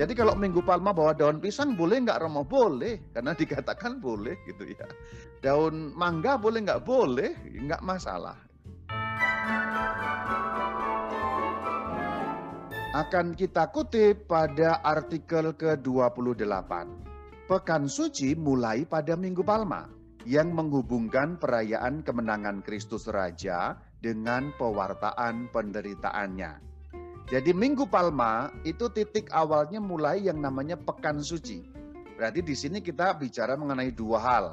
Jadi kalau Minggu Palma bawa daun pisang boleh nggak Romo? Boleh, karena dikatakan boleh gitu ya. Daun mangga boleh nggak? Boleh, nggak masalah. Akan kita kutip pada artikel ke-28. Pekan Suci mulai pada Minggu Palma yang menghubungkan perayaan kemenangan Kristus Raja dengan pewartaan penderitaannya. Jadi Minggu Palma itu titik awalnya mulai yang namanya Pekan Suci. Berarti di sini kita bicara mengenai dua hal.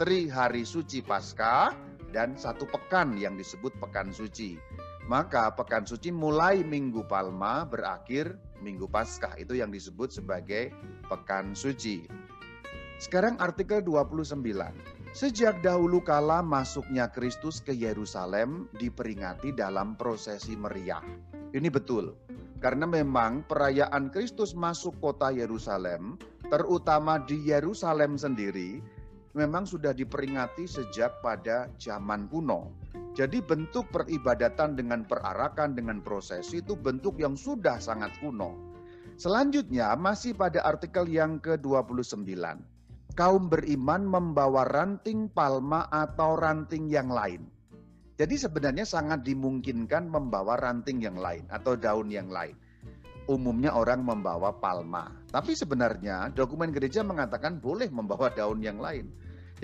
Tri hari suci Paskah dan satu pekan yang disebut Pekan Suci. Maka pekan suci mulai Minggu Palma berakhir Minggu Paskah. Itu yang disebut sebagai pekan suci. Sekarang artikel 29. Sejak dahulu kala masuknya Kristus ke Yerusalem diperingati dalam prosesi meriah. Ini betul. Karena memang perayaan Kristus masuk kota Yerusalem, terutama di Yerusalem sendiri, memang sudah diperingati sejak pada zaman kuno. Jadi bentuk peribadatan dengan perarakan, dengan prosesi itu bentuk yang sudah sangat kuno. Selanjutnya masih pada artikel yang ke-29. Kaum beriman membawa ranting palma atau ranting yang lain. Jadi sebenarnya sangat dimungkinkan membawa ranting yang lain atau daun yang lain. Umumnya orang membawa palma. Tapi sebenarnya dokumen gereja mengatakan boleh membawa daun yang lain.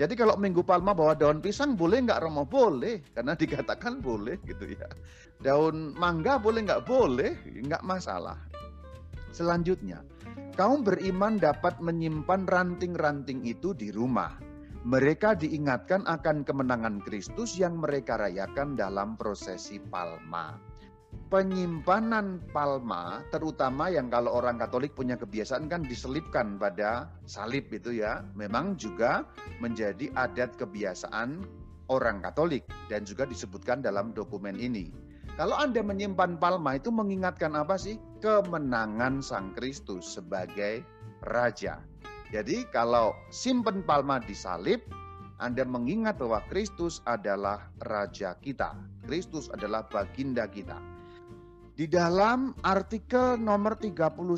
Jadi kalau Minggu Palma bawa daun pisang boleh nggak Romo? Boleh, karena dikatakan boleh gitu ya. Daun mangga boleh nggak? Boleh, nggak masalah. Selanjutnya, kaum beriman dapat menyimpan ranting-ranting itu di rumah. Mereka diingatkan akan kemenangan Kristus yang mereka rayakan dalam prosesi Palma penyimpanan palma, terutama yang kalau orang Katolik punya kebiasaan kan diselipkan pada salib itu ya, memang juga menjadi adat kebiasaan orang Katolik dan juga disebutkan dalam dokumen ini. Kalau Anda menyimpan palma itu mengingatkan apa sih? Kemenangan Sang Kristus sebagai Raja. Jadi kalau simpen palma di salib, Anda mengingat bahwa Kristus adalah Raja kita. Kristus adalah baginda kita. Di dalam artikel nomor 31,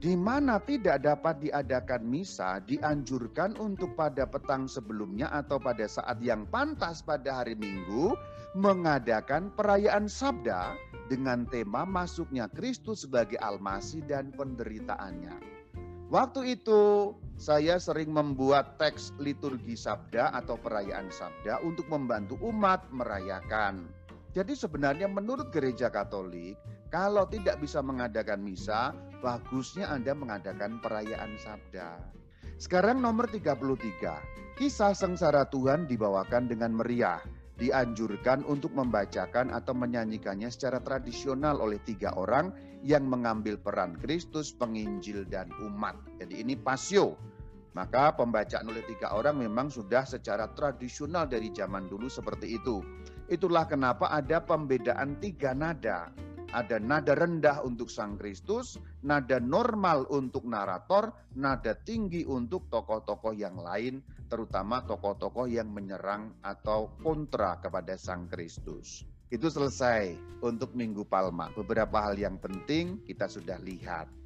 di mana tidak dapat diadakan misa, dianjurkan untuk pada petang sebelumnya atau pada saat yang pantas pada hari Minggu, mengadakan perayaan sabda dengan tema masuknya Kristus sebagai almasi dan penderitaannya. Waktu itu saya sering membuat teks liturgi sabda atau perayaan sabda untuk membantu umat merayakan. Jadi sebenarnya menurut gereja Katolik, kalau tidak bisa mengadakan misa, bagusnya Anda mengadakan perayaan sabda. Sekarang nomor 33. Kisah sengsara Tuhan dibawakan dengan meriah. Dianjurkan untuk membacakan atau menyanyikannya secara tradisional oleh tiga orang yang mengambil peran Kristus, penginjil, dan umat. Jadi ini pasio. Maka pembacaan oleh tiga orang memang sudah secara tradisional dari zaman dulu seperti itu. Itulah kenapa ada pembedaan tiga nada. Ada nada rendah untuk Sang Kristus, nada normal untuk narator, nada tinggi untuk tokoh-tokoh yang lain, terutama tokoh-tokoh yang menyerang atau kontra kepada Sang Kristus. Itu selesai untuk Minggu Palma. Beberapa hal yang penting kita sudah lihat.